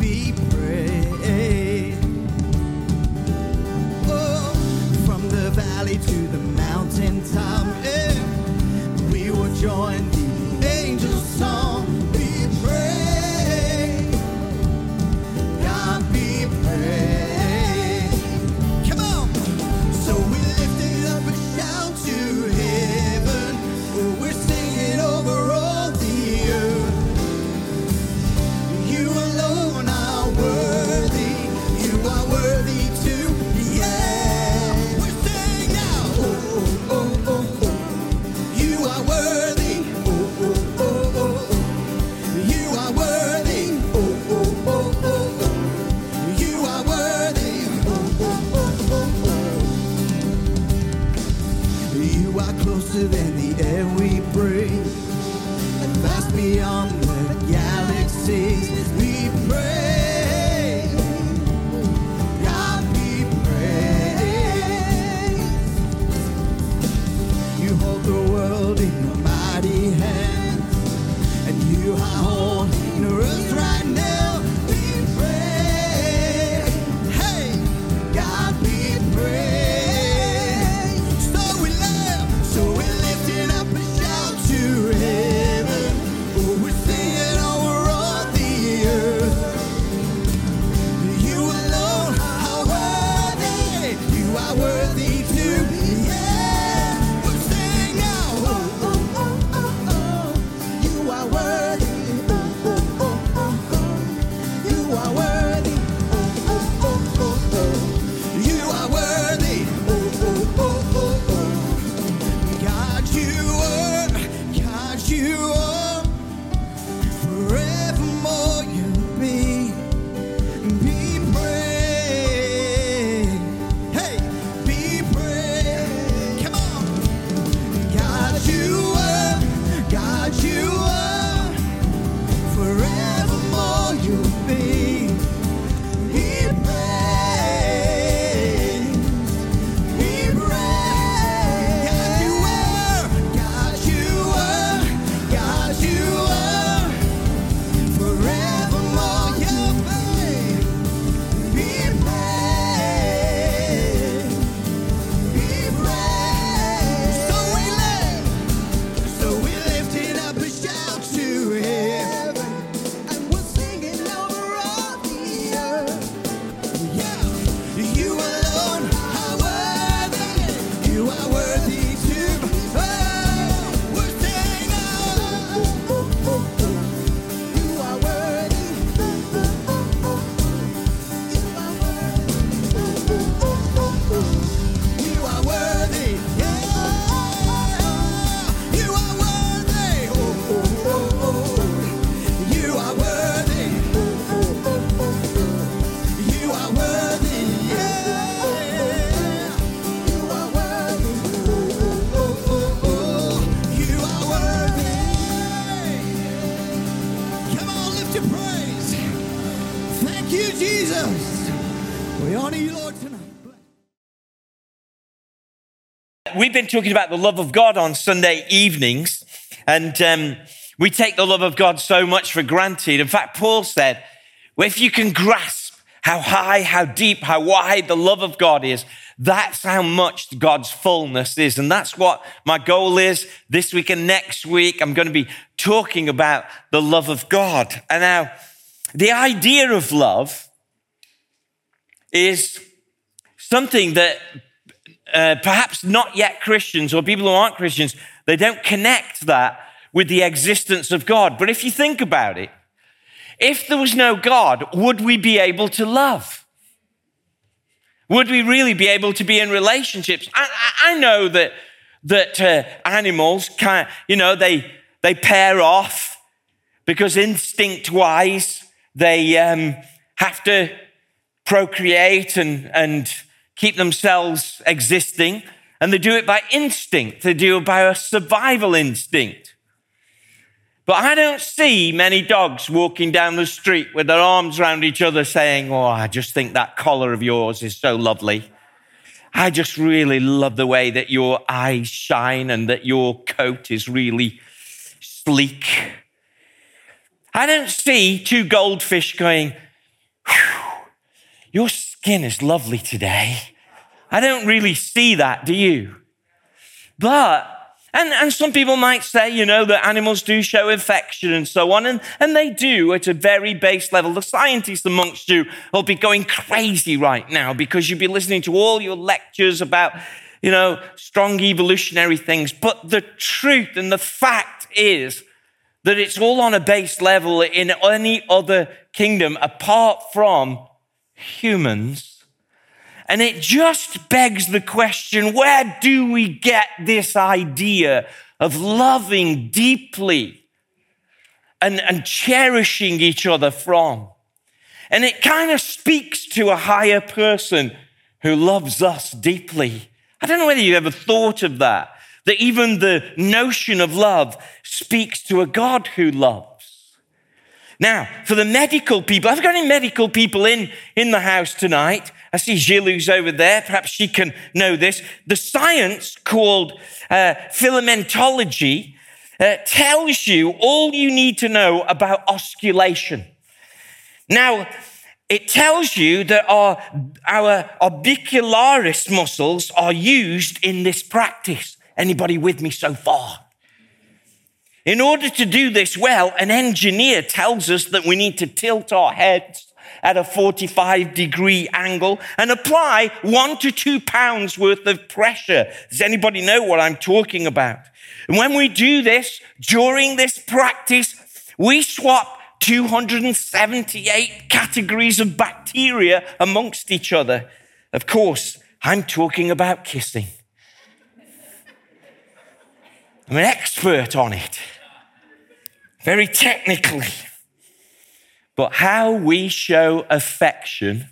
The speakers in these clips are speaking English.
be free. we've been talking about the love of God on Sunday evenings, and um, we take the love of God so much for granted. In fact, Paul said, well, if you can grasp how high, how deep, how wide the love of God is, that's how much God's fullness is. And that's what my goal is this week and next week. I'm going to be talking about the love of God. And now, the idea of love is something that uh, perhaps not yet Christians or people who aren't Christians, they don't connect that with the existence of God. But if you think about it, if there was no God, would we be able to love? Would we really be able to be in relationships? I, I, I know that, that uh, animals, can, you know, they, they pair off because instinct wise, they um, have to procreate and, and keep themselves existing, and they do it by instinct. They do it by a survival instinct. But I don't see many dogs walking down the street with their arms around each other saying, Oh, I just think that collar of yours is so lovely. I just really love the way that your eyes shine and that your coat is really sleek. I don't see two goldfish going, Your skin is lovely today. I don't really see that, do you? But, and, and some people might say, you know, that animals do show affection and so on, and, and they do at a very base level. The scientists amongst you will be going crazy right now because you'll be listening to all your lectures about, you know, strong evolutionary things. But the truth and the fact is that it's all on a base level in any other kingdom apart from humans and it just begs the question where do we get this idea of loving deeply and, and cherishing each other from? And it kind of speaks to a higher person who loves us deeply. I don't know whether you ever thought of that, that even the notion of love speaks to a God who loves. Now, for the medical people, I've got any medical people in, in the house tonight. I see Gilles over there. Perhaps she can know this. The science called uh, philematology uh, tells you all you need to know about osculation. Now, it tells you that our, our orbicularis muscles are used in this practice. Anybody with me so far? In order to do this well, an engineer tells us that we need to tilt our heads at a 45 degree angle and apply one to two pounds worth of pressure. Does anybody know what I'm talking about? And when we do this during this practice, we swap 278 categories of bacteria amongst each other. Of course, I'm talking about kissing. I'm an expert on it, very technically. But how we show affection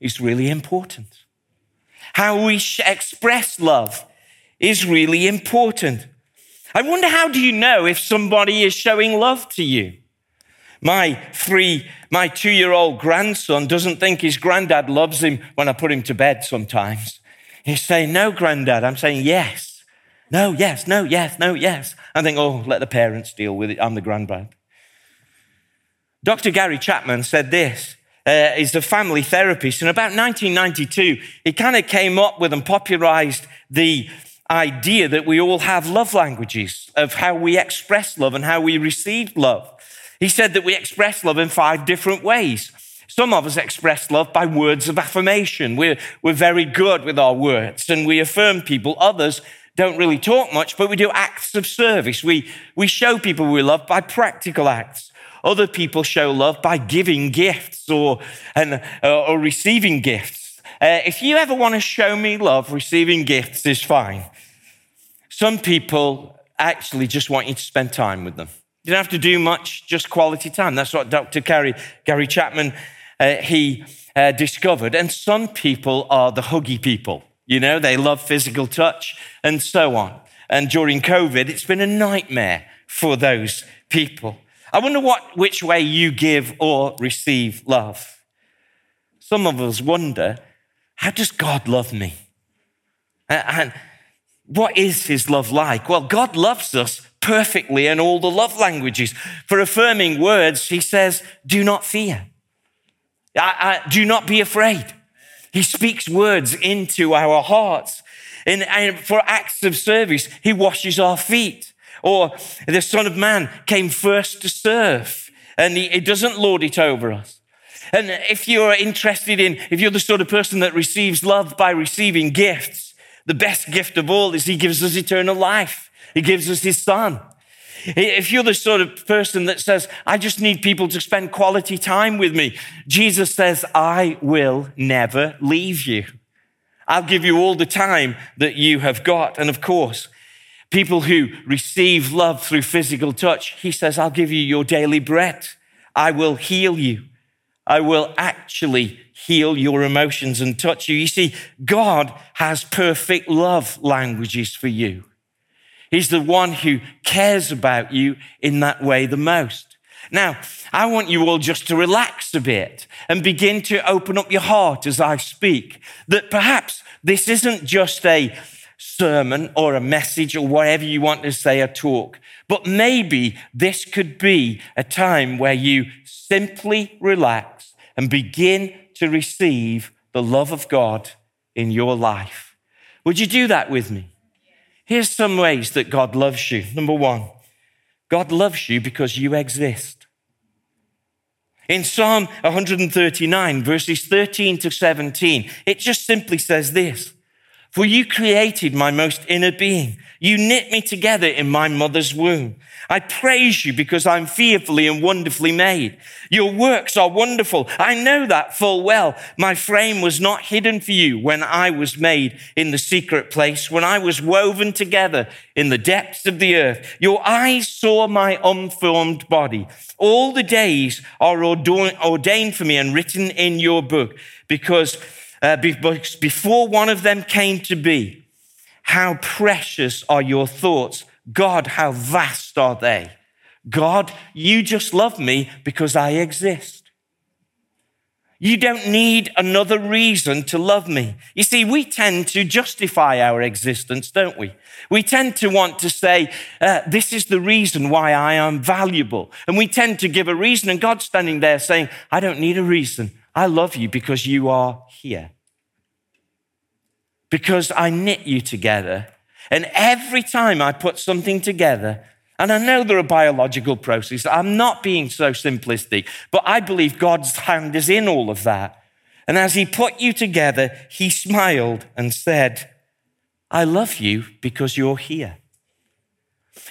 is really important. How we express love is really important. I wonder how do you know if somebody is showing love to you? My three, my two year old grandson doesn't think his granddad loves him when I put him to bed sometimes. He's saying, No, granddad. I'm saying, Yes. No, yes, no, yes, no, yes. I think, Oh, let the parents deal with it. I'm the granddad. Dr. Gary Chapman said this. Uh, is a family therapist. In about 1992, he kind of came up with and popularized the idea that we all have love languages of how we express love and how we receive love. He said that we express love in five different ways. Some of us express love by words of affirmation. We're, we're very good with our words and we affirm people. Others don't really talk much, but we do acts of service. We, we show people we love by practical acts. Other people show love by giving gifts or, and, uh, or receiving gifts. Uh, if you ever want to show me love, receiving gifts is fine. Some people actually just want you to spend time with them. You don't have to do much, just quality time. That's what Dr. Gary, Gary Chapman, uh, he uh, discovered. And some people are the huggy people. You know, they love physical touch and so on. And during COVID, it's been a nightmare for those people. I wonder what, which way you give or receive love. Some of us wonder, how does God love me? And what is his love like? Well, God loves us perfectly in all the love languages. For affirming words, he says, do not fear. I, I, do not be afraid. He speaks words into our hearts. And, and for acts of service, he washes our feet. Or the Son of Man came first to serve, and he, he doesn't lord it over us. And if you're interested in, if you're the sort of person that receives love by receiving gifts, the best gift of all is he gives us eternal life. He gives us his son. If you're the sort of person that says, I just need people to spend quality time with me, Jesus says, I will never leave you. I'll give you all the time that you have got. And of course, people who receive love through physical touch, he says, I'll give you your daily bread. I will heal you. I will actually heal your emotions and touch you. You see, God has perfect love languages for you. He's the one who cares about you in that way the most. Now, I want you all just to relax a bit and begin to open up your heart as I speak. That perhaps this isn't just a sermon or a message or whatever you want to say, a talk, but maybe this could be a time where you simply relax and begin to receive the love of God in your life. Would you do that with me? Here's some ways that God loves you. Number one, God loves you because you exist. In Psalm 139, verses 13 to 17, it just simply says this For you created my most inner being. You knit me together in my mother's womb. I praise you because I'm fearfully and wonderfully made. Your works are wonderful. I know that full well. My frame was not hidden for you when I was made in the secret place, when I was woven together in the depths of the earth. Your eyes saw my unformed body. All the days are ordained for me and written in your book because uh, before one of them came to be, how precious are your thoughts God, how vast are they? God, you just love me because I exist. You don't need another reason to love me. You see, we tend to justify our existence, don't we? We tend to want to say, uh, This is the reason why I am valuable. And we tend to give a reason, and God's standing there saying, I don't need a reason. I love you because you are here. Because I knit you together and every time I put something together, and I know there are biological processes, I'm not being so simplistic, but I believe God's hand is in all of that. And as He put you together, He smiled and said, I love you because you're here.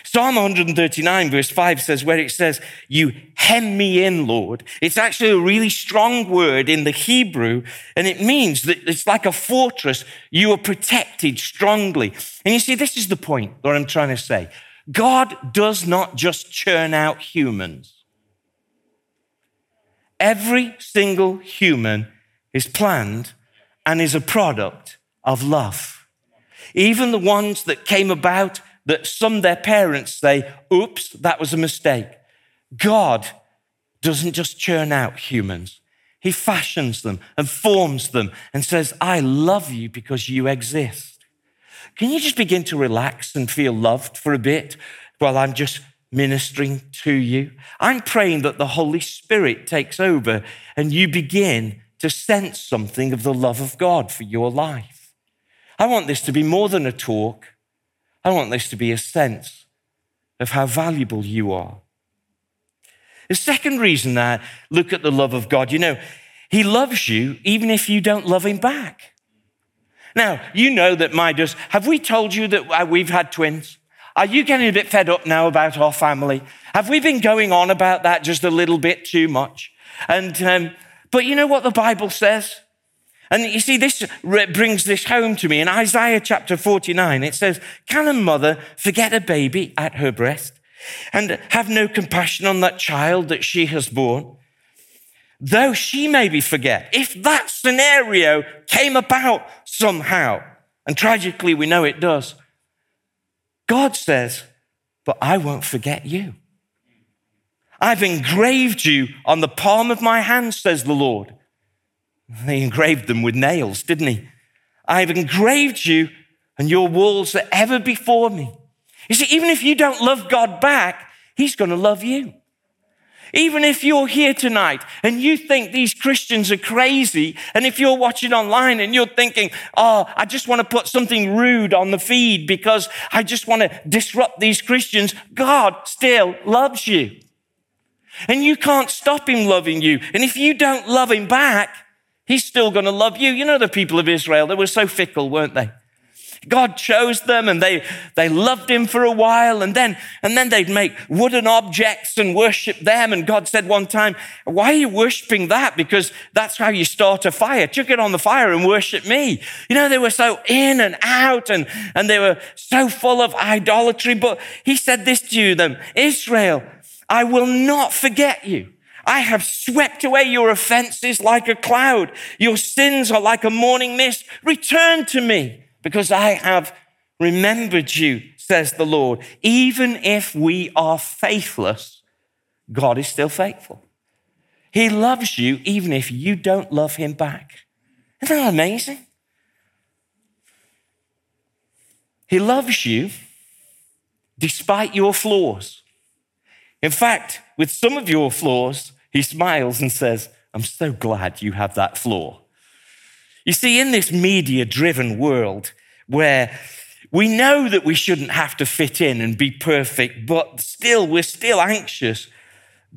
Psalm 139, verse 5 says, where it says, You hem me in, Lord. It's actually a really strong word in the Hebrew, and it means that it's like a fortress. You are protected strongly. And you see, this is the point that I'm trying to say. God does not just churn out humans, every single human is planned and is a product of love. Even the ones that came about that some their parents say, oops, that was a mistake. God doesn't just churn out humans. He fashions them and forms them and says, I love you because you exist. Can you just begin to relax and feel loved for a bit while I'm just ministering to you? I'm praying that the Holy Spirit takes over and you begin to sense something of the love of God for your life. I want this to be more than a talk. I want this to be a sense of how valuable you are. The second reason that look at the love of God, you know, He loves you even if you don't love Him back. Now, you know that my does. Have we told you that uh, we've had twins? Are you getting a bit fed up now about our family? Have we been going on about that just a little bit too much? And, um, but you know what the Bible says? And you see, this brings this home to me. In Isaiah chapter 49, it says, Can a mother forget a baby at her breast and have no compassion on that child that she has borne? Though she maybe forget, if that scenario came about somehow, and tragically we know it does, God says, But I won't forget you. I've engraved you on the palm of my hand, says the Lord. He engraved them with nails, didn't he? I've engraved you, and your walls are ever before me. You see, even if you don't love God back, He's going to love you. Even if you're here tonight and you think these Christians are crazy, and if you're watching online and you're thinking, oh, I just want to put something rude on the feed because I just want to disrupt these Christians, God still loves you. And you can't stop Him loving you. And if you don't love Him back, He's still going to love you. You know, the people of Israel, they were so fickle, weren't they? God chose them and they, they loved him for a while and then, and then they'd make wooden objects and worship them. And God said one time, why are you worshiping that? Because that's how you start a fire. Chuck it on the fire and worship me. You know, they were so in and out and, and they were so full of idolatry. But he said this to them, Israel, I will not forget you. I have swept away your offenses like a cloud. Your sins are like a morning mist. Return to me because I have remembered you, says the Lord, even if we are faithless, God is still faithful. He loves you even if you don't love him back. Isn't that amazing? He loves you despite your flaws. In fact, with some of your flaws, he smiles and says, I'm so glad you have that flaw. You see, in this media driven world where we know that we shouldn't have to fit in and be perfect, but still, we're still anxious.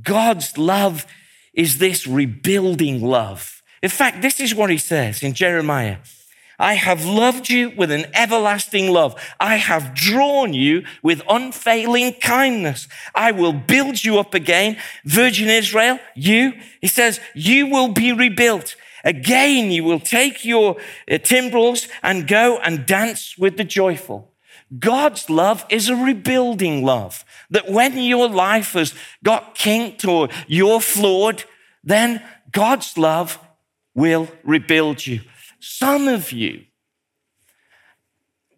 God's love is this rebuilding love. In fact, this is what he says in Jeremiah I have loved you with an everlasting love. I have drawn you with unfailing kindness. I will build you up again. Virgin Israel, you, he says, you will be rebuilt. Again, you will take your uh, timbrels and go and dance with the joyful. God's love is a rebuilding love. That when your life has got kinked or you're flawed, then God's love will rebuild you. Some of you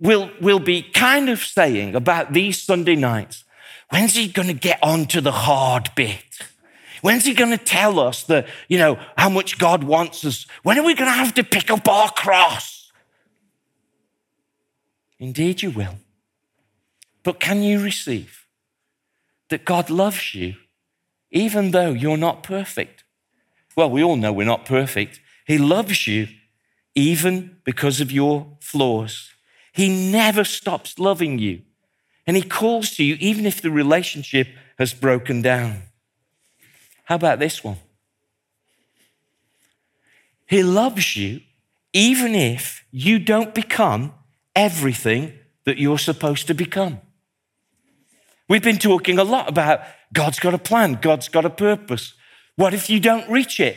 will, will be kind of saying about these Sunday nights, when's he going to get on to the hard bit? When's he going to tell us that, you know, how much God wants us? When are we going to have to pick up our cross? Indeed, you will. But can you receive that God loves you even though you're not perfect? Well, we all know we're not perfect. He loves you even because of your flaws. He never stops loving you. And He calls to you even if the relationship has broken down. How about this one? He loves you even if you don't become everything that you're supposed to become. We've been talking a lot about God's got a plan, God's got a purpose. What if you don't reach it?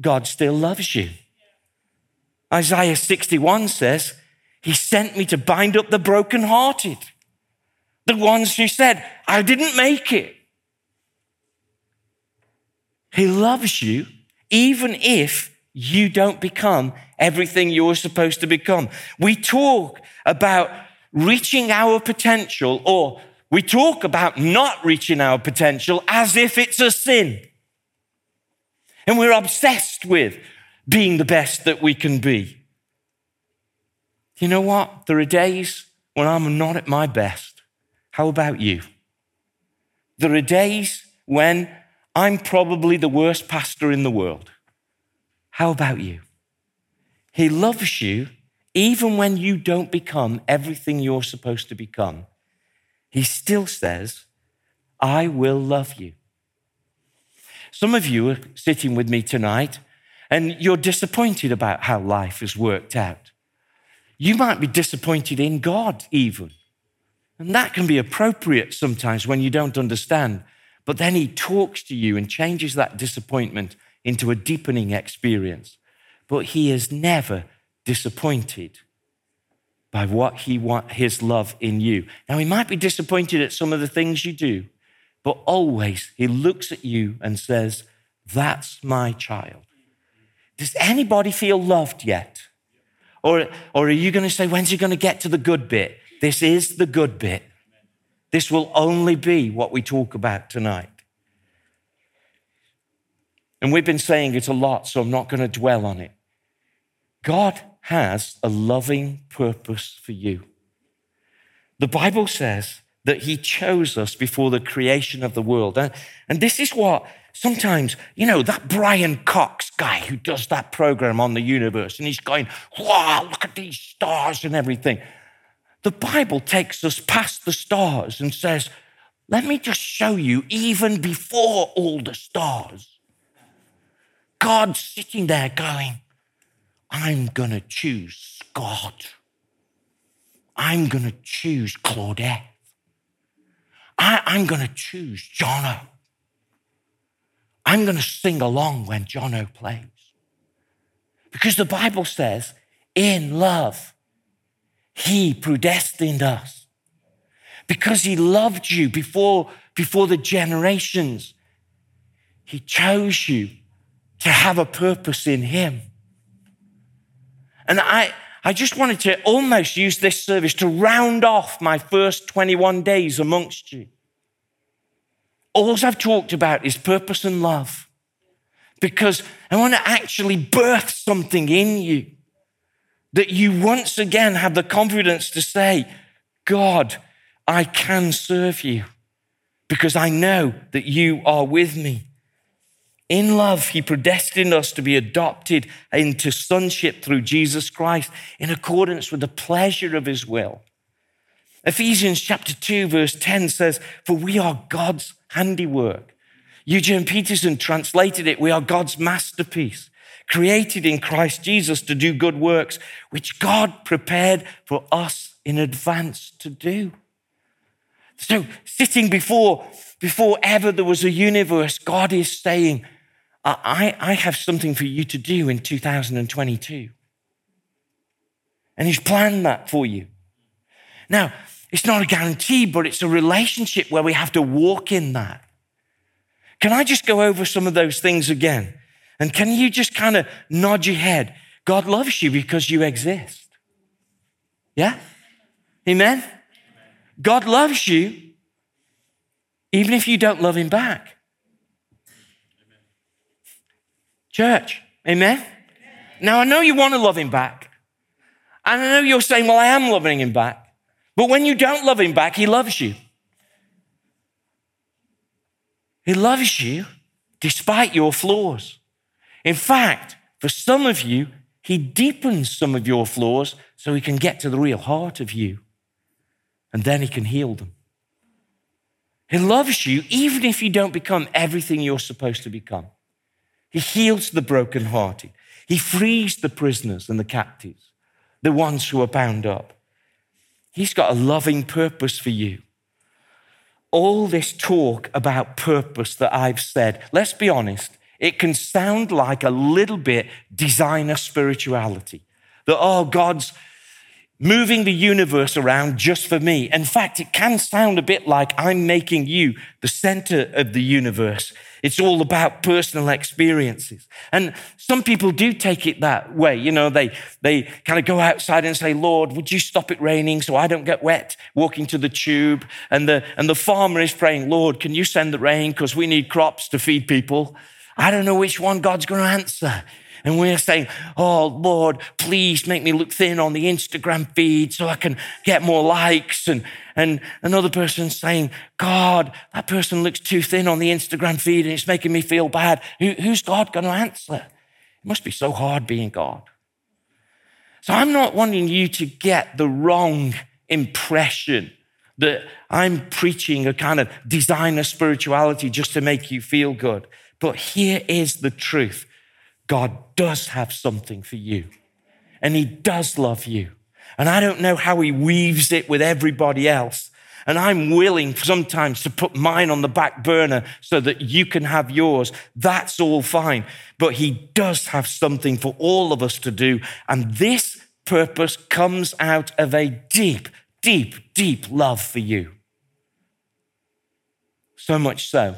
God still loves you. Isaiah 61 says, He sent me to bind up the brokenhearted, the ones who said, I didn't make it. He loves you even if you don't become everything you're supposed to become. We talk about reaching our potential, or we talk about not reaching our potential as if it's a sin. And we're obsessed with being the best that we can be. You know what? There are days when I'm not at my best. How about you? There are days when I'm probably the worst pastor in the world. How about you? He loves you even when you don't become everything you're supposed to become. He still says, I will love you. Some of you are sitting with me tonight and you're disappointed about how life has worked out. You might be disappointed in God, even. And that can be appropriate sometimes when you don't understand. But then He talks to you and changes that disappointment into a deepening experience. But He is never disappointed by what He want, His love in you. Now, He might be disappointed at some of the things you do, but always He looks at you and says, That's my child. Does anybody feel loved yet? Or, or are you going to say, When's He going to get to the good bit? This is the good bit. This will only be what we talk about tonight. And we've been saying it a lot, so I'm not going to dwell on it. God has a loving purpose for you. The Bible says that He chose us before the creation of the world. And, and this is what sometimes, you know, that Brian Cox guy who does that program on the universe, and he's going, wow, look at these stars and everything. The Bible takes us past the stars and says, let me just show you, even before all the stars, God sitting there going, I'm going to choose Scott. I'm going to choose Claudette. I, am going to choose Jono. I'm going to sing along when Jono plays. Because the Bible says, in love, he predestined us because He loved you before, before the generations. He chose you to have a purpose in Him. And I, I just wanted to almost use this service to round off my first 21 days amongst you. All I've talked about is purpose and love because I want to actually birth something in you that you once again have the confidence to say, God, I can serve you because I know that you are with me. In love, he predestined us to be adopted into sonship through Jesus Christ in accordance with the pleasure of his will. Ephesians chapter 2, verse 10 says, For we are God's handiwork. Eugene Peterson translated it, We are God's masterpiece, created in Christ Jesus to do good works, which God prepared for us in advance to do. So, sitting before, before ever there was a universe, God is saying, I, I have something for you to do in 2022. And He's planned that for you. Now, it's not a guarantee, but it's a relationship where we have to walk in that. Can I just go over some of those things again? And can you just kind of nod your head? God loves you because you exist. Yeah? Amen? God loves you even if you don't love him back. Church, amen? Now, I know you want to love him back. And I know you're saying, well, I am loving him back. But when you don't love him back, he loves you. He loves you despite your flaws. In fact, for some of you, he deepens some of your flaws so he can get to the real heart of you. And then he can heal them. He loves you even if you don't become everything you're supposed to become. He heals the brokenhearted. He frees the prisoners and the captives, the ones who are bound up. He's got a loving purpose for you. All this talk about purpose that I've said, let's be honest, it can sound like a little bit designer spirituality. That, oh, God's moving the universe around just for me. In fact, it can sound a bit like I'm making you the center of the universe. It's all about personal experiences. And some people do take it that way. You know, they, they kind of go outside and say, Lord, would you stop it raining so I don't get wet walking to the tube? And the, and the farmer is praying, Lord, can you send the rain because we need crops to feed people? I don't know which one God's going to answer. And we're saying, Oh, Lord, please make me look thin on the Instagram feed so I can get more likes. And, and another person saying, God, that person looks too thin on the Instagram feed and it's making me feel bad. Who, who's God going to answer? It must be so hard being God. So I'm not wanting you to get the wrong impression that I'm preaching a kind of designer spirituality just to make you feel good. But here is the truth God does have something for you, and He does love you. And I don't know how He weaves it with everybody else. And I'm willing sometimes to put mine on the back burner so that you can have yours. That's all fine. But He does have something for all of us to do. And this purpose comes out of a deep, deep, deep love for you. So much so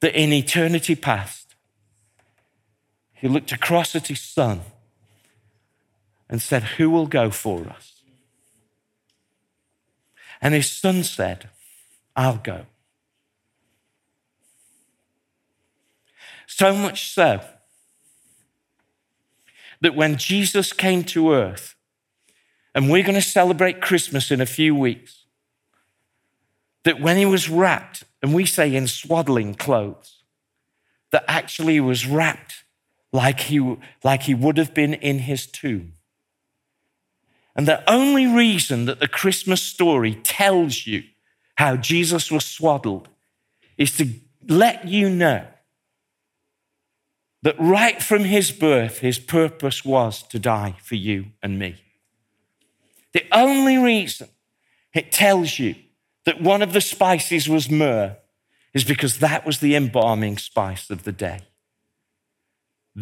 that in eternity past, he looked across at his son and said, Who will go for us? And his son said, I'll go. So much so that when Jesus came to earth, and we're going to celebrate Christmas in a few weeks, that when he was wrapped, and we say in swaddling clothes, that actually was wrapped like he, like he would have been in his tomb. And the only reason that the Christmas story tells you how Jesus was swaddled is to let you know that right from his birth, his purpose was to die for you and me. The only reason it tells you that one of the spices was myrrh is because that was the embalming spice of the day.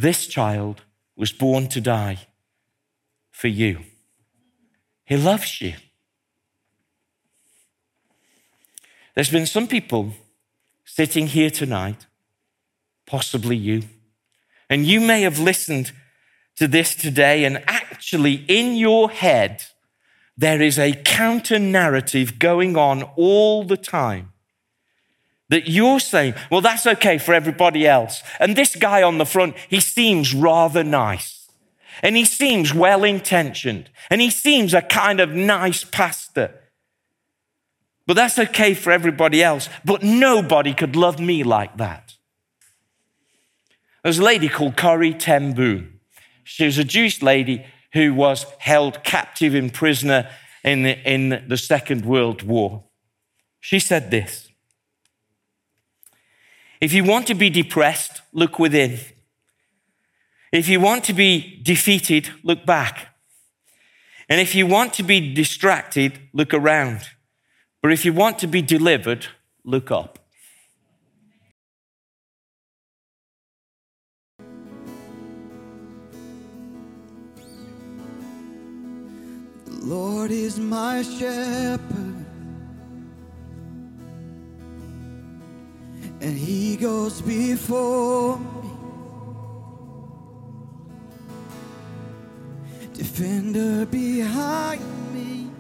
This child was born to die for you. He loves you. There's been some people sitting here tonight, possibly you, and you may have listened to this today, and actually, in your head, there is a counter narrative going on all the time that you're saying, well, that's okay for everybody else. And this guy on the front, he seems rather nice. And he seems well intentioned. And he seems a kind of nice pastor. But that's okay for everybody else. But nobody could love me like that. There's a lady called Corrie ten Boom. She was a Jewish lady who was held captive in prisoner in the, in the Second World War. She said this If you want to be depressed, look within. If you want to be defeated, look back. And if you want to be distracted, look around. But if you want to be delivered, look up. The Lord is my shepherd, and He goes before me. Defender behind me,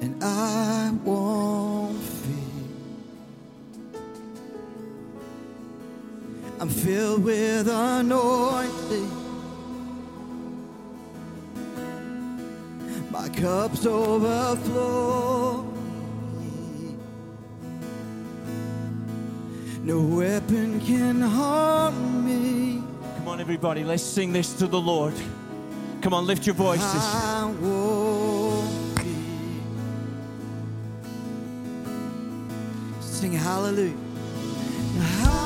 and I won't fear. I'm filled with anointing. My cups overflow. No weapon can harm me. Come on, everybody, let's sing this to the Lord. Come on, lift your voices. I won't be. Sing hallelujah. Hallelujah.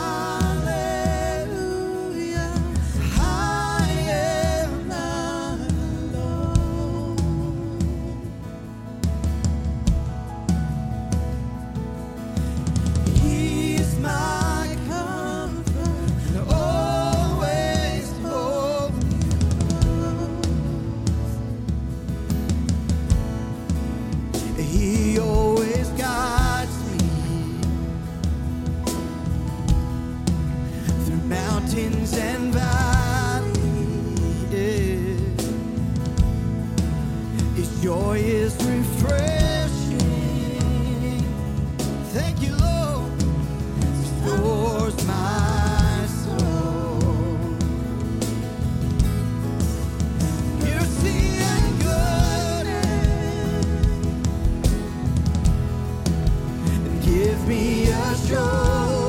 Give me assurance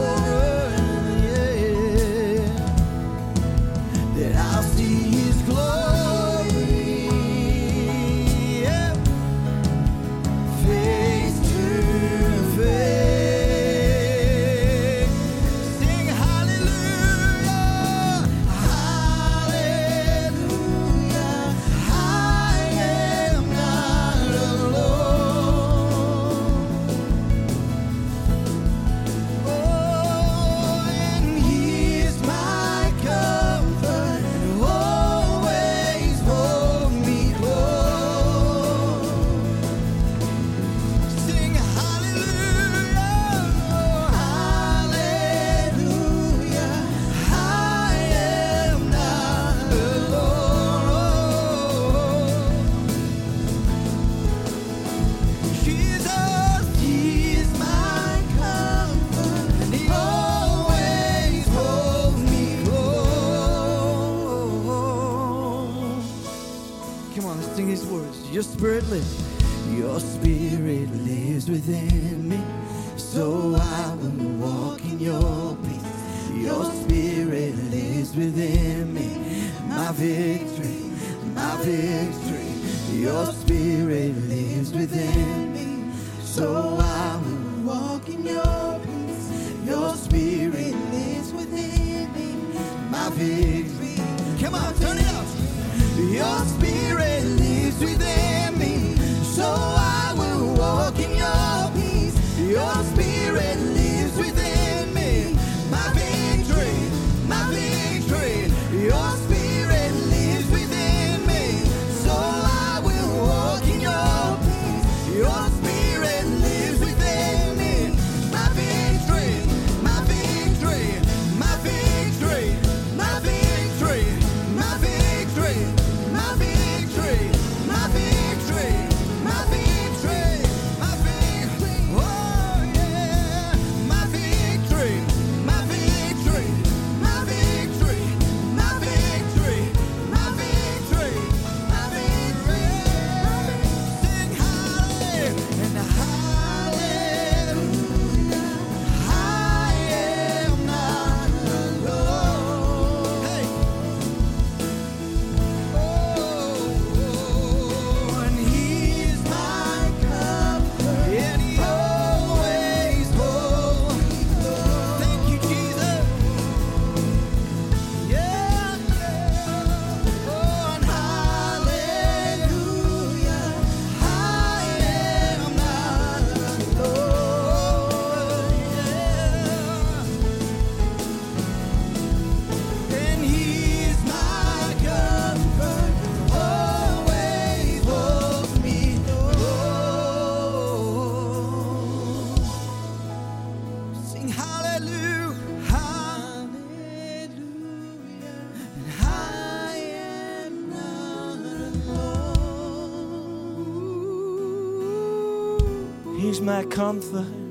spirit. Your spirit lives within me. So I will walk in your peace. Your spirit lives within me. My victory, my victory. Your spirit lives within me. So I will walk in your my comfort.